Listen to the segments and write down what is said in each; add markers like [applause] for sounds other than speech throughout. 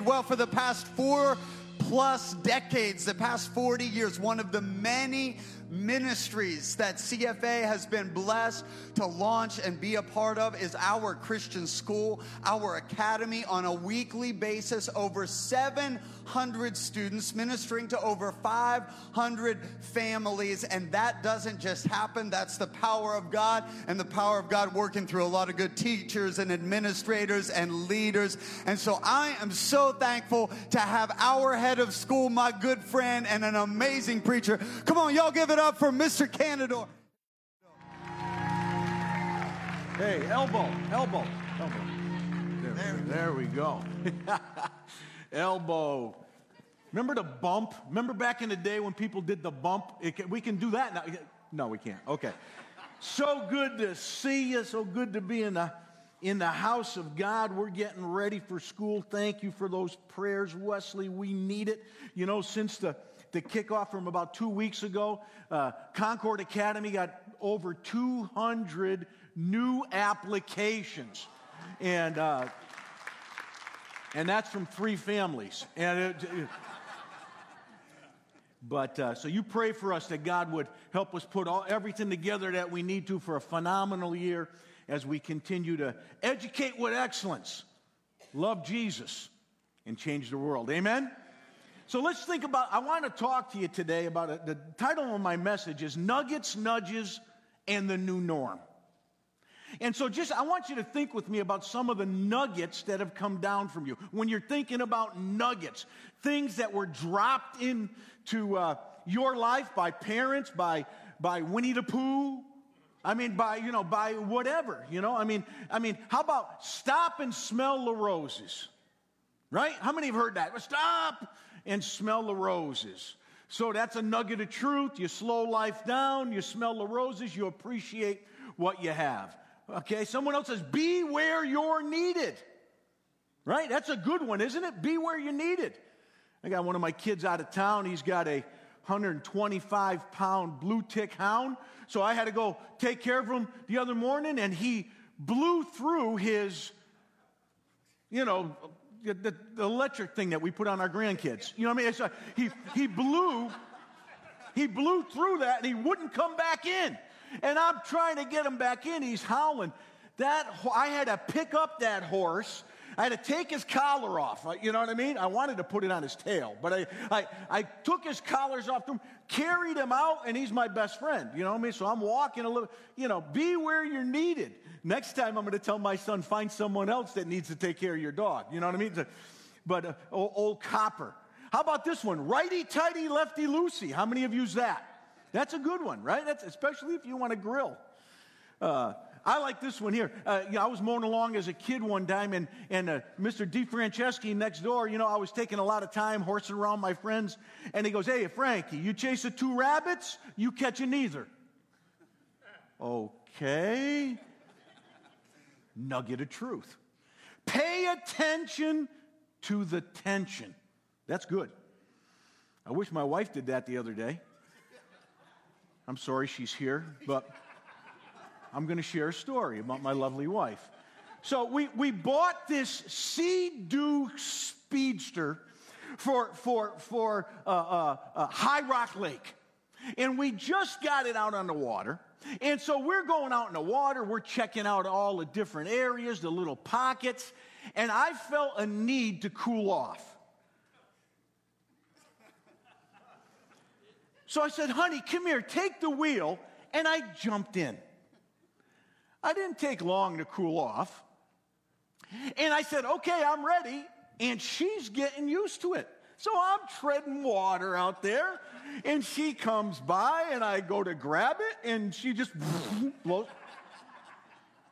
Well, for the past four plus decades, the past 40 years, one of the many ministries that CFA has been blessed to launch and be a part of is our Christian school, our academy on a weekly basis, over 700 students ministering to over 500 families. And that doesn't just happen, that's the power of God and the power of God working through a lot of good teachers and administrators and leaders. And so I am so thankful to have our head of school, my good friend, and an amazing preacher. Come on, y'all give it up for Mr. Cantadore. Hey, elbow, elbow, elbow. There, There we there we go. [laughs] elbow. Remember the bump? Remember back in the day when people did the bump? Can- we can do that now. No, we can't. Okay. So good to see you. So good to be in the in the house of God. We're getting ready for school. Thank you for those prayers, Wesley. We need it. You know, since the the kickoff from about two weeks ago, uh, Concord Academy got over 200 new applications, and uh, and that's from three families. And it, but uh, so you pray for us that God would help us put all, everything together that we need to for a phenomenal year as we continue to educate with excellence, love Jesus, and change the world. Amen? So let's think about, I want to talk to you today about it. The title of my message is Nuggets, Nudges, and the New Norm. And so just I want you to think with me about some of the nuggets that have come down from you. When you're thinking about nuggets, things that were dropped into uh, your life by parents, by by Winnie the Pooh, I mean by you know by whatever, you know? I mean I mean how about stop and smell the roses? Right? How many have heard that? Stop and smell the roses. So that's a nugget of truth. You slow life down, you smell the roses, you appreciate what you have. Okay, someone else says, be where you're needed. Right? That's a good one, isn't it? Be where you're needed. I got one of my kids out of town. He's got a 125 pound blue tick hound. So I had to go take care of him the other morning, and he blew through his you know, the, the, electric thing that we put on our grandkids. You know what I mean? Like he, he blew, he blew through that and he wouldn't come back in. And I'm trying to get him back in. He's howling. That I had to pick up that horse. I had to take his collar off. You know what I mean? I wanted to put it on his tail, but I, I, I took his collars off him, carried him out, and he's my best friend. You know what I mean? So I'm walking a little, you know, be where you're needed. Next time I'm going to tell my son, find someone else that needs to take care of your dog. You know what I mean? But uh, old, copper. How about this one? Righty tighty, lefty loosey. How many of you used that? That's a good one, right? That's especially if you want to grill. Uh, I like this one here. Uh, you know, I was mowing along as a kid one time, and, and uh, Mr. DeFranceschi next door, you know, I was taking a lot of time horsing around my friends, and he goes, Hey, Frankie, you chase the two rabbits, you catch a neither. Okay. Nugget of truth. Pay attention to the tension. That's good. I wish my wife did that the other day. I'm sorry she's here, but I'm going to share a story about my lovely wife. So we, we bought this Sea Doo Speedster for, for, for uh, uh, uh, High Rock Lake. And we just got it out on the water. And so we're going out in the water, we're checking out all the different areas, the little pockets, and I felt a need to cool off. So I said, honey, come here, take the wheel. And I jumped in. I didn't take long to cool off. And I said, okay, I'm ready. And she's getting used to it. So I'm treading water out there. And she comes by, and I go to grab it, and she just [laughs] blows.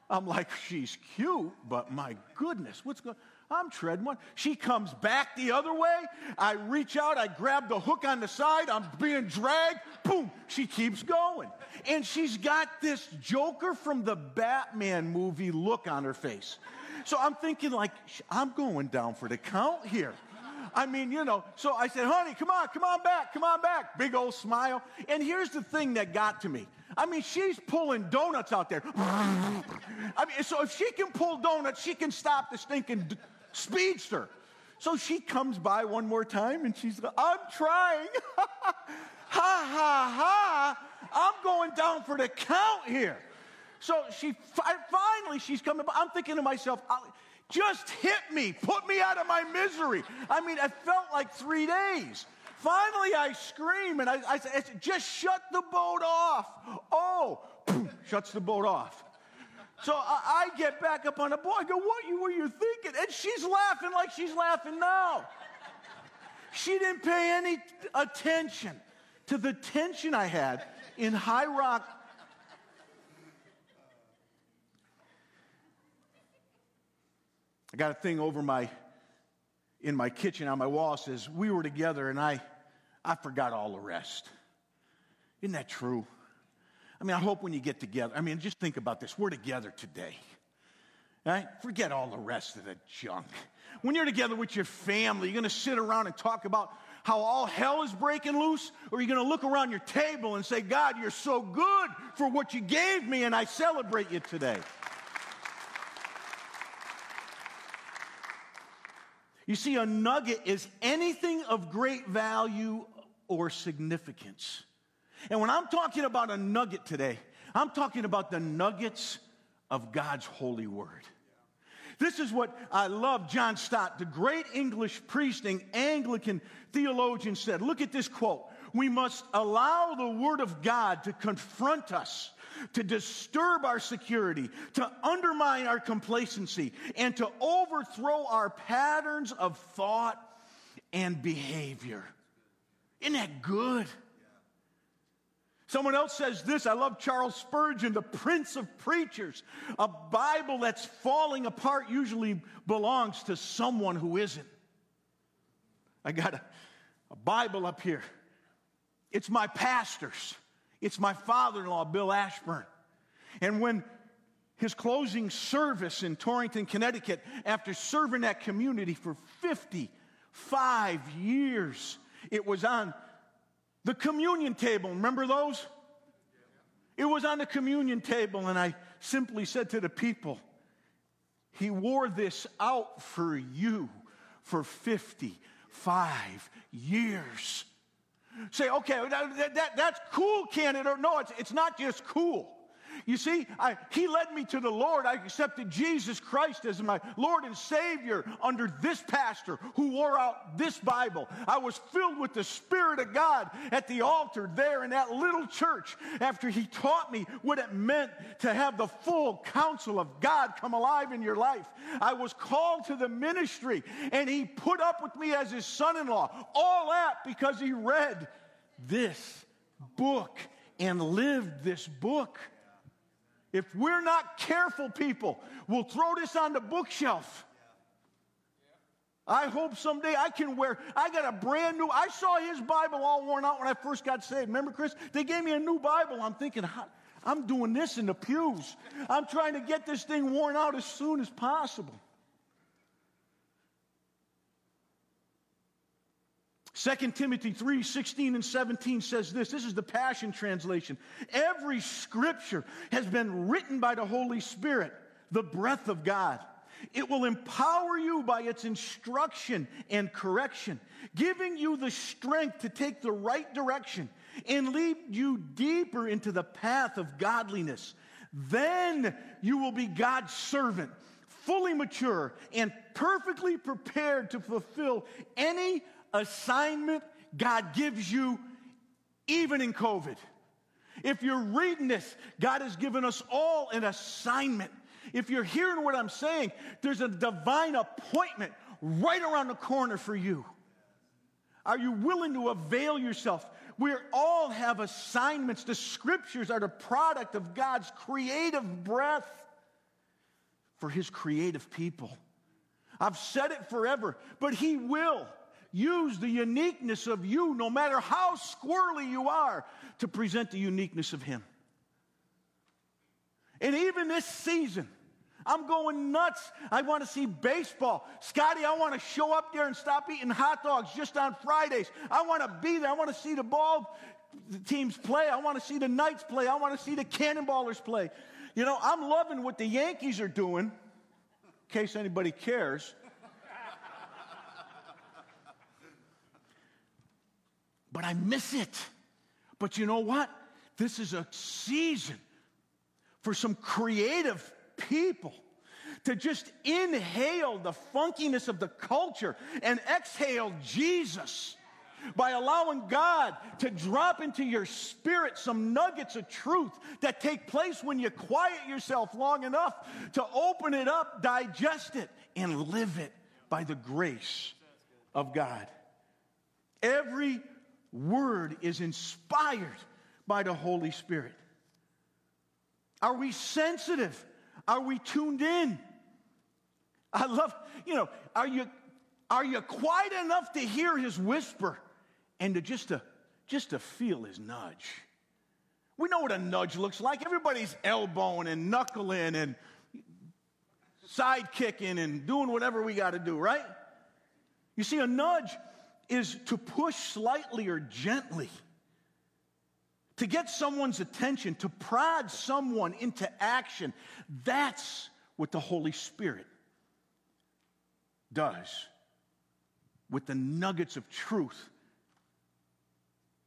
I'm like, she's cute, but my goodness, what's going I'm treading one. She comes back the other way. I reach out, I grab the hook on the side, I'm being dragged. Boom, she keeps going. And she's got this Joker from the Batman movie look on her face. So I'm thinking, like, I'm going down for the count here. I mean, you know, so I said, honey, come on, come on back, come on back. Big old smile. And here's the thing that got to me. I mean, she's pulling donuts out there. I mean, so if she can pull donuts, she can stop the stinking speedster. So she comes by one more time and she's like, I'm trying. [laughs] ha ha ha. I'm going down for the count here. So she finally she's coming by. I'm thinking to myself, just hit me, put me out of my misery. I mean, it felt like three days. Finally, I scream and I, I just shut the boat off. Oh, shuts the boat off. So I, I, get back up on the boat. I go, what were you thinking? And she's laughing like she's laughing now. She didn't pay any attention to the tension I had in High Rock. I got a thing over my in my kitchen on my wall says we were together and I I forgot all the rest. Isn't that true? I mean, I hope when you get together, I mean, just think about this. We're together today. Right? Forget all the rest of the junk. When you're together with your family, you're going to sit around and talk about how all hell is breaking loose, or you're going to look around your table and say, God, you're so good for what you gave me, and I celebrate you today. You see, a nugget is anything of great value or significance. And when I'm talking about a nugget today, I'm talking about the nuggets of God's holy word. This is what I love John Stott, the great English priest and Anglican theologian, said. Look at this quote. We must allow the word of God to confront us to disturb our security, to undermine our complacency, and to overthrow our patterns of thought and behavior. Isn't that good? Someone else says this. I love Charles Spurgeon, the prince of preachers. A Bible that's falling apart usually belongs to someone who isn't. I got a, a Bible up here. It's my pastor's. It's my father in law, Bill Ashburn. And when his closing service in Torrington, Connecticut, after serving that community for 55 years, it was on the communion table. Remember those? It was on the communion table, and I simply said to the people, He wore this out for you for 55 years. Say, okay, that, that, that's cool, Cantadore. No, it's, it's not just cool. You see, I, he led me to the Lord. I accepted Jesus Christ as my Lord and Savior under this pastor who wore out this Bible. I was filled with the Spirit of God at the altar there in that little church after he taught me what it meant to have the full counsel of God come alive in your life. I was called to the ministry and he put up with me as his son in law. All that because he read this book and lived this book. If we're not careful, people, we'll throw this on the bookshelf. I hope someday I can wear, I got a brand new, I saw his Bible all worn out when I first got saved. Remember, Chris? They gave me a new Bible. I'm thinking, I'm doing this in the pews. I'm trying to get this thing worn out as soon as possible. 2 Timothy 3 16 and 17 says this. This is the Passion Translation. Every scripture has been written by the Holy Spirit, the breath of God. It will empower you by its instruction and correction, giving you the strength to take the right direction and lead you deeper into the path of godliness. Then you will be God's servant, fully mature and perfectly prepared to fulfill any assignment God gives you, even in COVID. If you're reading this, God has given us all an assignment. If you're hearing what I'm saying, there's a divine appointment right around the corner for you. Are you willing to avail yourself? We all have assignments. The scriptures are the product of God's creative breath for his creative people. I've said it forever, but he will use the uniqueness of you, no matter how squirrely you are, to present the uniqueness of Him. And even this season, I'm going nuts. I want to see baseball. Scotty, I want to show up there and stop eating hot dogs just on Fridays. I want to be there. I want to see the ball the teams play. I want to see the Knights play. I want to see the Cannonballers play. You know, I'm loving what the Yankees are doing, in case anybody cares. but I miss it. But you know what? This is a season for some creative people to just inhale the funkiness of the culture and exhale Jesus by allowing God to drop into your spirit some nuggets of truth that take place when you quiet yourself long enough to open it up, digest it, and live it by the grace of God. Every word is inspired by the Holy Spirit. Are we sensitive? Are we tuned in? I love, you know, are you are you quiet enough to hear his whisper and to just to just to feel his nudge? We know what a nudge looks like. Everybody's elbowing and knuckling and side kicking and doing whatever we got to do, right? You see, a nudge is to push slightly or gently, to get someone's attention, to prod someone into action. That's what the Holy Spirit does with the nuggets of truth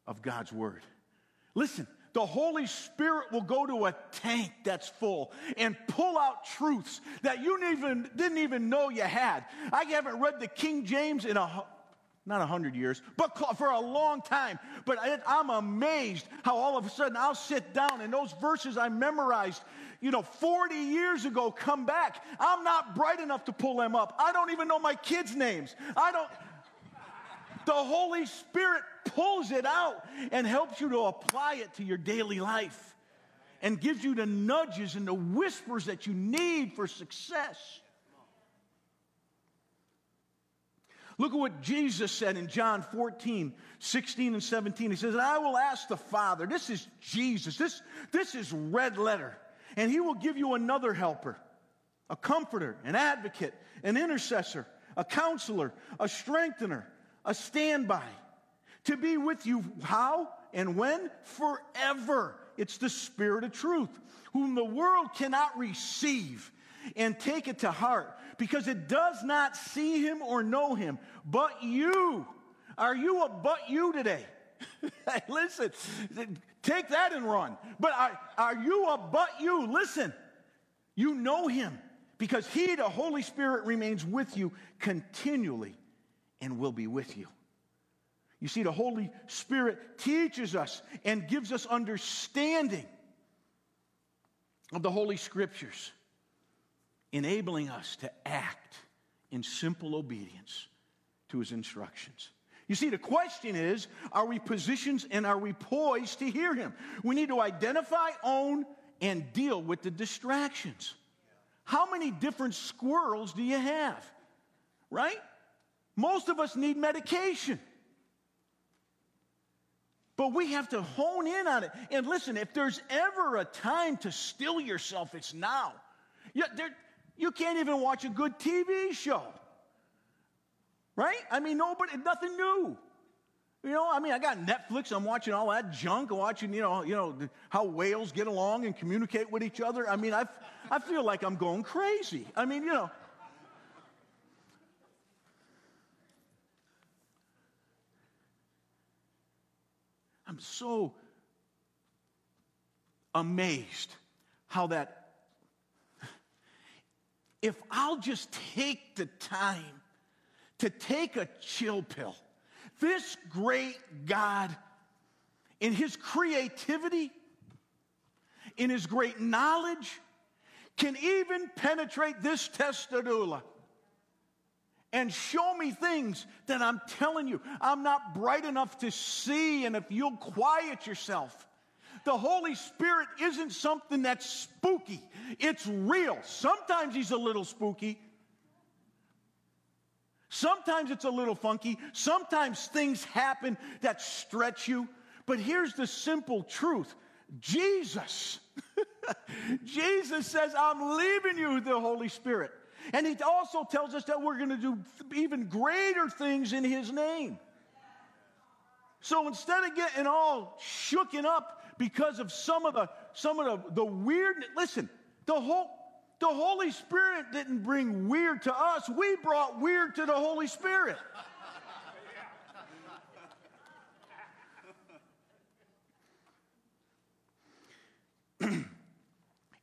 of God's Word. Listen, the Holy Spirit will go to a tank that's full and pull out truths that you didn't even, didn't even know you had. I haven't read the King James in a not a hundred years, but for a long time. But I'm amazed how all of a sudden I'll sit down and those verses I memorized, you know, 40 years ago come back. I'm not bright enough to pull them up. I don't even know my kids' names. I don't. The Holy Spirit pulls it out and helps you to apply it to your daily life and gives you the nudges and the whispers that you need for success. Look at what Jesus said in John 14, 16 and 17. He says, I will ask the Father, this is Jesus, this, this is red letter, and he will give you another helper, a comforter, an advocate, an intercessor, a counselor, a strengthener, a standby to be with you. How and when? Forever. It's the Spirit of truth, whom the world cannot receive and take it to heart because it does not see him or know him. But you, are you a but you today? [laughs] Listen, take that and run. But are, are you a but you? Listen, you know him because he, the Holy Spirit, remains with you continually and will be with you. You see, the Holy Spirit teaches us and gives us understanding of the Holy Scriptures, enabling us to act in simple obedience to His instructions. You see, the question is are we positioned and are we poised to hear Him? We need to identify, own, and deal with the distractions. How many different squirrels do you have? Right? Most of us need medication. But we have to hone in on it. And listen, if there's ever a time to still yourself, it's now. You, there, you can't even watch a good TV show. Right? I mean, nobody, nothing new. You know, I mean, I got Netflix. I'm watching all that junk. Watching, you know, you know how whales get along and communicate with each other. I mean, I, I feel like I'm going crazy. I mean, you know, I'm so amazed how that, if I'll just take the time to take a chill pill, this great God, in his creativity, in his great knowledge, can even penetrate this testadula and show me things that I'm telling you I'm not bright enough to see. And if you'll quiet yourself, the Holy Spirit isn't something that's spooky, it's real. Sometimes He's a little spooky. Sometimes it's a little funky. Sometimes things happen that stretch you. But here's the simple truth Jesus, [laughs] Jesus says, I'm leaving you the Holy Spirit. And he also tells us that we're going to do even greater things in his name. So instead of getting all shooken up because of some of the some of the, the weirdness, listen, the whole the Holy Spirit didn't bring weird to us. We brought weird to the Holy Spirit. [clears throat]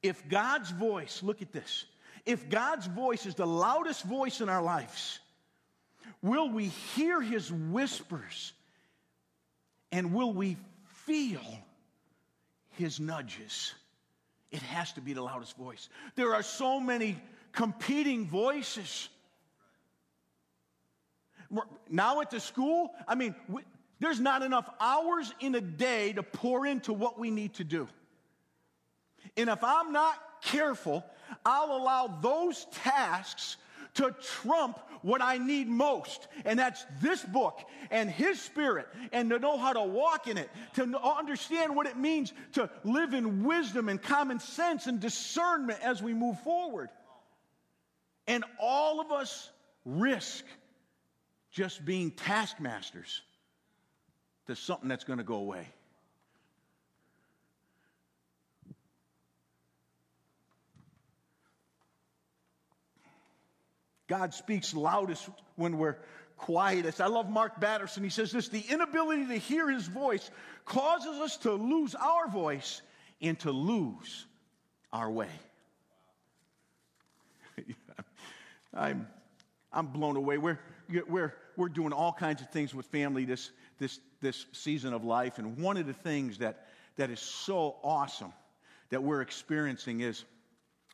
if God's voice, look at this, if God's voice is the loudest voice in our lives, will we hear his whispers and will we feel his nudges? It has to be the loudest voice. There are so many competing voices. Now at the school, I mean, we, there's not enough hours in a day to pour into what we need to do. And if I'm not careful, I'll allow those tasks to trump what I need most. And that's this book and His Spirit, and to know how to walk in it, to understand what it means to live in wisdom and common sense and discernment as we move forward. And all of us risk just being taskmasters to something that's going to go away. God speaks loudest when we're quietest. I love Mark Batterson. He says this the inability to hear his voice causes us to lose our voice and to lose our way. [laughs] I'm, I'm blown away. We're, we're, we're doing all kinds of things with family this, this, this season of life. And one of the things that, that is so awesome that we're experiencing is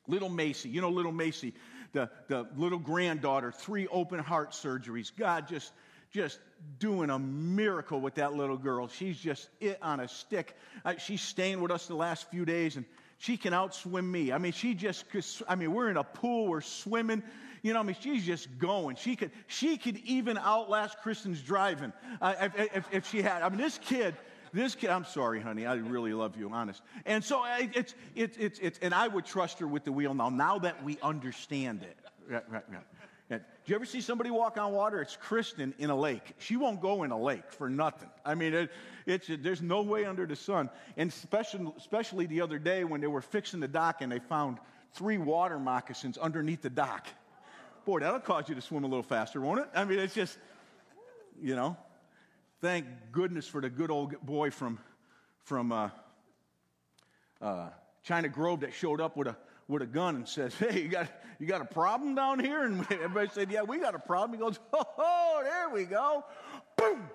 little Macy. You know, little Macy, the, the little granddaughter, three open heart surgeries. God just, just doing a miracle with that little girl. She's just it on a stick. Uh, she's staying with us the last few days, and she can outswim me. I mean, she just, I mean, we're in a pool, we're swimming. You know, I mean, she's just going. She could, she could even outlast Kristen's driving uh, if, if, if she had. I mean, this kid, this kid, I'm sorry, honey, I really love you, honest. And so it's, it's, it's, it's, and I would trust her with the wheel now, now that we understand it. Right, right, right. Yeah. Do you ever see somebody walk on water? It's Kristen in a lake. She won't go in a lake for nothing. I mean, it, it's, there's no way under the sun. And especially, especially the other day when they were fixing the dock and they found three water moccasins underneath the dock. Boy, that'll cause you to swim a little faster, won't it? I mean, it's just, you know. Thank goodness for the good old boy from, from uh, uh, China Grove that showed up with a, with a gun and says, Hey, you got, you got a problem down here? And [laughs] everybody said, Yeah, we got a problem. He goes, Oh, there we go. Boom.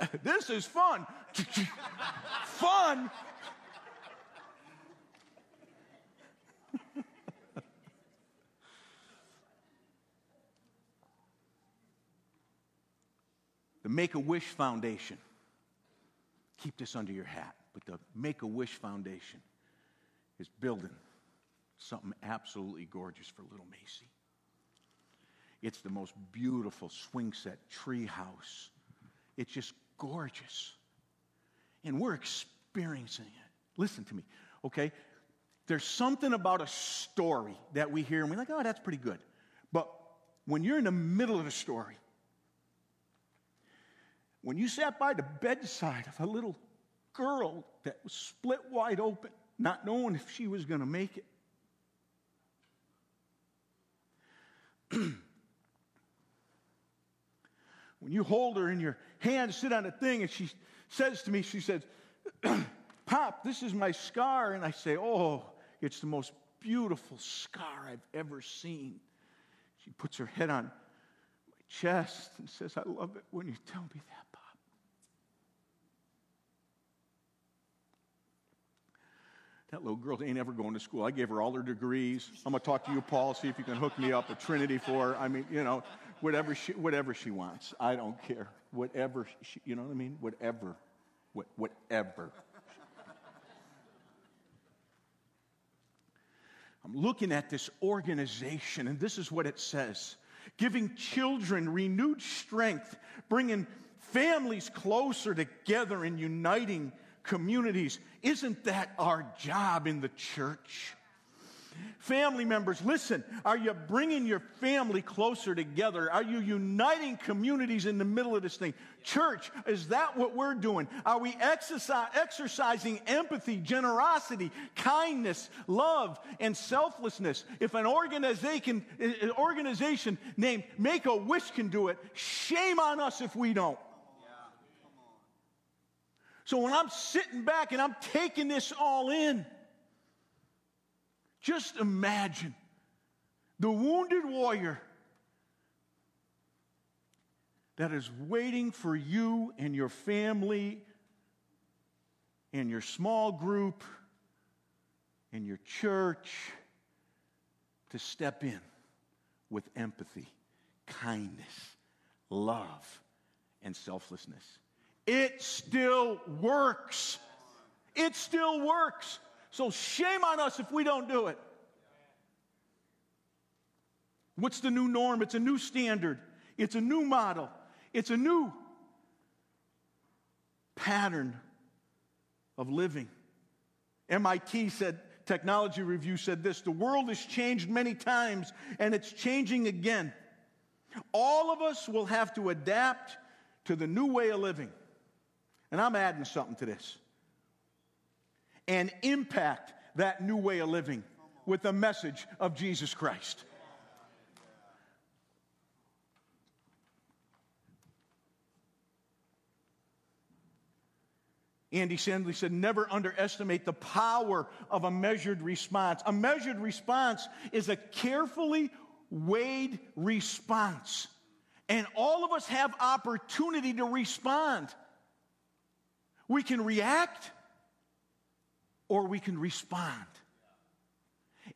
[laughs] this is fun. [laughs] fun? Make a Wish Foundation. Keep this under your hat. But the Make a Wish Foundation is building something absolutely gorgeous for little Macy. It's the most beautiful swing set tree house. It's just gorgeous. And we're experiencing it. Listen to me, okay? There's something about a story that we hear and we're like, oh, that's pretty good. But when you're in the middle of the story, when you sat by the bedside of a little girl that was split wide open, not knowing if she was going to make it. [clears throat] when you hold her in your hand, sit on a thing, and she says to me, she says, [clears throat] Pop, this is my scar. And I say, Oh, it's the most beautiful scar I've ever seen. She puts her head on my chest and says, I love it when you tell me that. That little girl ain't ever going to school. I gave her all her degrees. I'm going to talk to you, Paul, see if you can hook me up at Trinity for her. I mean, you know, whatever she, whatever she wants. I don't care. Whatever, she, you know what I mean? Whatever. What, whatever. I'm looking at this organization, and this is what it says giving children renewed strength, bringing families closer together, and uniting communities. Isn't that our job in the church? Family members, listen, are you bringing your family closer together? Are you uniting communities in the middle of this thing? Church, is that what we're doing? Are we exercise, exercising empathy, generosity, kindness, love, and selflessness? If an organization, an organization named Make a Wish can do it, shame on us if we don't. So when I'm sitting back and I'm taking this all in, just imagine the wounded warrior that is waiting for you and your family and your small group and your church to step in with empathy, kindness, love, and selflessness. It still works. It still works. So shame on us if we don't do it. What's the new norm? It's a new standard, it's a new model, it's a new pattern of living. MIT said, Technology Review said this the world has changed many times and it's changing again. All of us will have to adapt to the new way of living. And I'm adding something to this. And impact that new way of living with the message of Jesus Christ. Andy Stanley said, never underestimate the power of a measured response. A measured response is a carefully weighed response. And all of us have opportunity to respond. We can react or we can respond.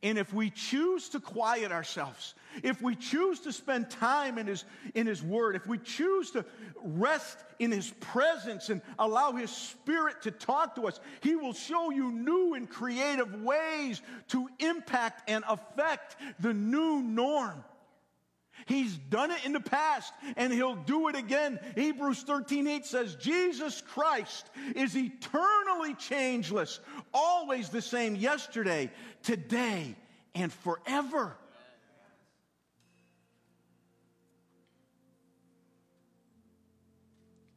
And if we choose to quiet ourselves, if we choose to spend time in His, in His Word, if we choose to rest in His presence and allow His Spirit to talk to us, He will show you new and creative ways to impact and affect the new norm. He's done it in the past and he'll do it again. Hebrews 13 8 says, Jesus Christ is eternally changeless, always the same yesterday, today, and forever.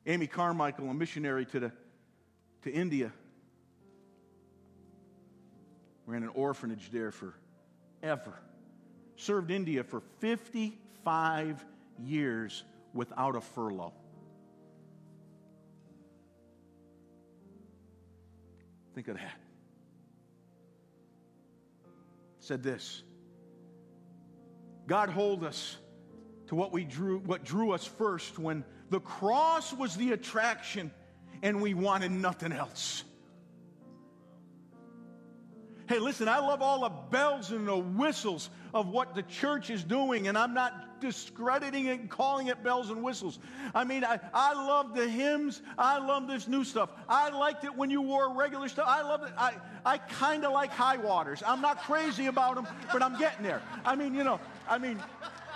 Amy Carmichael, a missionary to, the, to India, ran an orphanage there forever. Served India for 55 years without a furlough. Think of that. Said this God hold us to what we drew, what drew us first when the cross was the attraction and we wanted nothing else. Hey, listen, I love all the bells and the whistles of what the church is doing, and I'm not discrediting it and calling it bells and whistles. I mean, I, I love the hymns. I love this new stuff. I liked it when you wore regular stuff. I love it. I, I kind of like high waters. I'm not crazy about them, but I'm getting there. I mean, you know, I mean,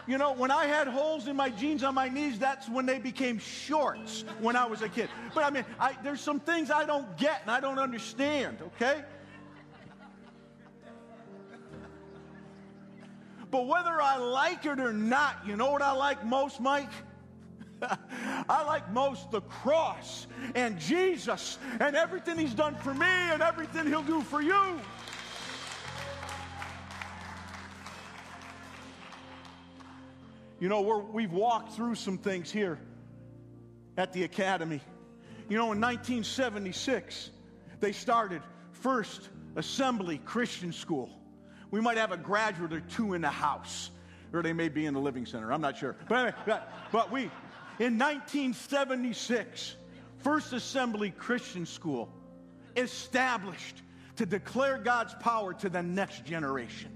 you know, when I had holes in my jeans on my knees, that's when they became shorts when I was a kid. But I mean, I, there's some things I don't get and I don't understand, okay? But whether I like it or not, you know what I like most, Mike? [laughs] I like most the cross and Jesus and everything He's done for me and everything He'll do for you. You know, we have walked through some things here at the academy. You know, in 1976, they started First Assembly Christian School. We might have a graduate or two in the house, or they may be in the living center. I'm not sure. But, anyway, but we, in 1976, First Assembly Christian School established to declare God's power to the next generation.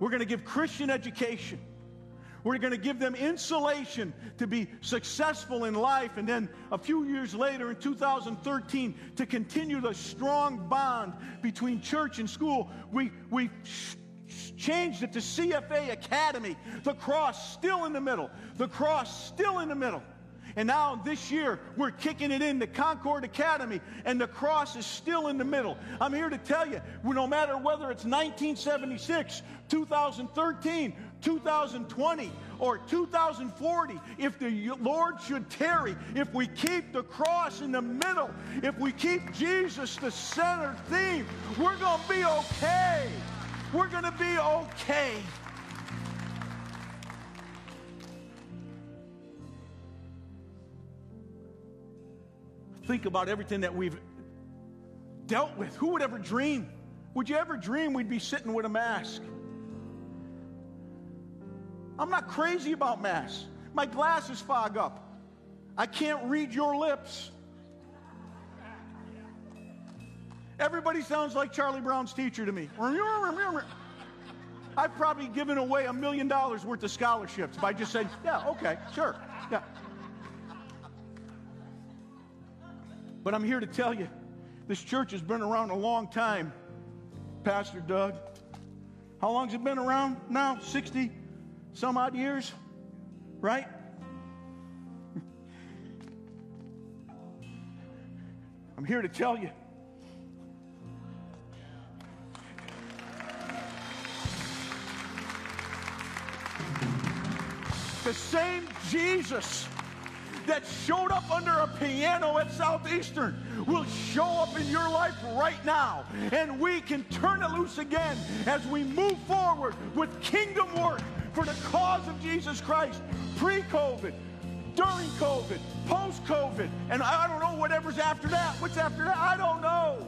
We're going to give Christian education. We're going to give them insulation to be successful in life. And then a few years later, in 2013, to continue the strong bond between church and school, we, we changed it to CFA Academy. The cross still in the middle. The cross still in the middle. And now this year, we're kicking it into Concord Academy, and the cross is still in the middle. I'm here to tell you, no matter whether it's 1976, 2013, 2020 or 2040, if the Lord should tarry, if we keep the cross in the middle, if we keep Jesus the center theme, we're going to be okay. We're going to be okay. think about everything that we've dealt with. Who would ever dream? Would you ever dream we'd be sitting with a mask? I'm not crazy about Mass. My glasses fog up. I can't read your lips. Everybody sounds like Charlie Brown's teacher to me. I've probably given away a million dollars worth of scholarships by just saying, yeah, okay, sure, yeah. But I'm here to tell you, this church has been around a long time, Pastor Doug. How long's it been around now? 60 some odd years, right? I'm here to tell you. The same Jesus that showed up under a piano at Southeastern will show up in your life right now. And we can turn it loose again as we move forward with kingdom work for the cause of Jesus Christ pre COVID, during COVID, post COVID, and I don't know whatever's after that. What's after that? I don't know.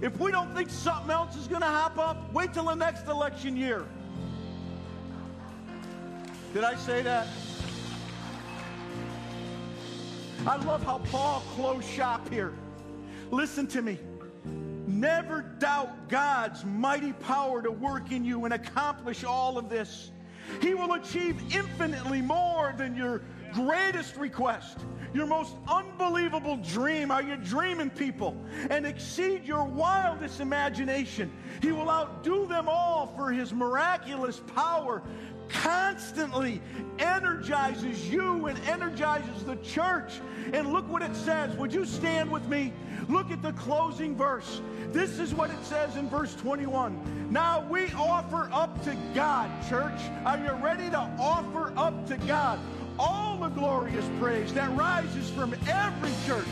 If we don't think something else is going to hop up, wait till the next election year. Did I say that? I love how Paul closed shop here. Listen to me. Never doubt God's mighty power to work in you and accomplish all of this. He will achieve infinitely more than your greatest request, your most unbelievable dream. Are you dreaming, people? And exceed your wildest imagination. He will outdo them all for his miraculous power constantly energizes you and energizes the church. And look what it says. Would you stand with me? Look at the closing verse. This is what it says in verse 21. Now we offer up to God, church. Are you ready to offer up to God all the glorious praise that rises from every church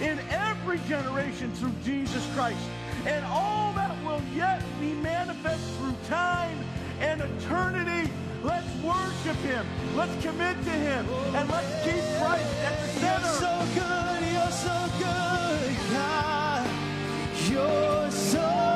in every generation through Jesus Christ? And all that will yet be manifest through time and eternity Let's worship Him. Let's commit to Him. And let's keep Christ at the center. You're so good. You're so good, your soul.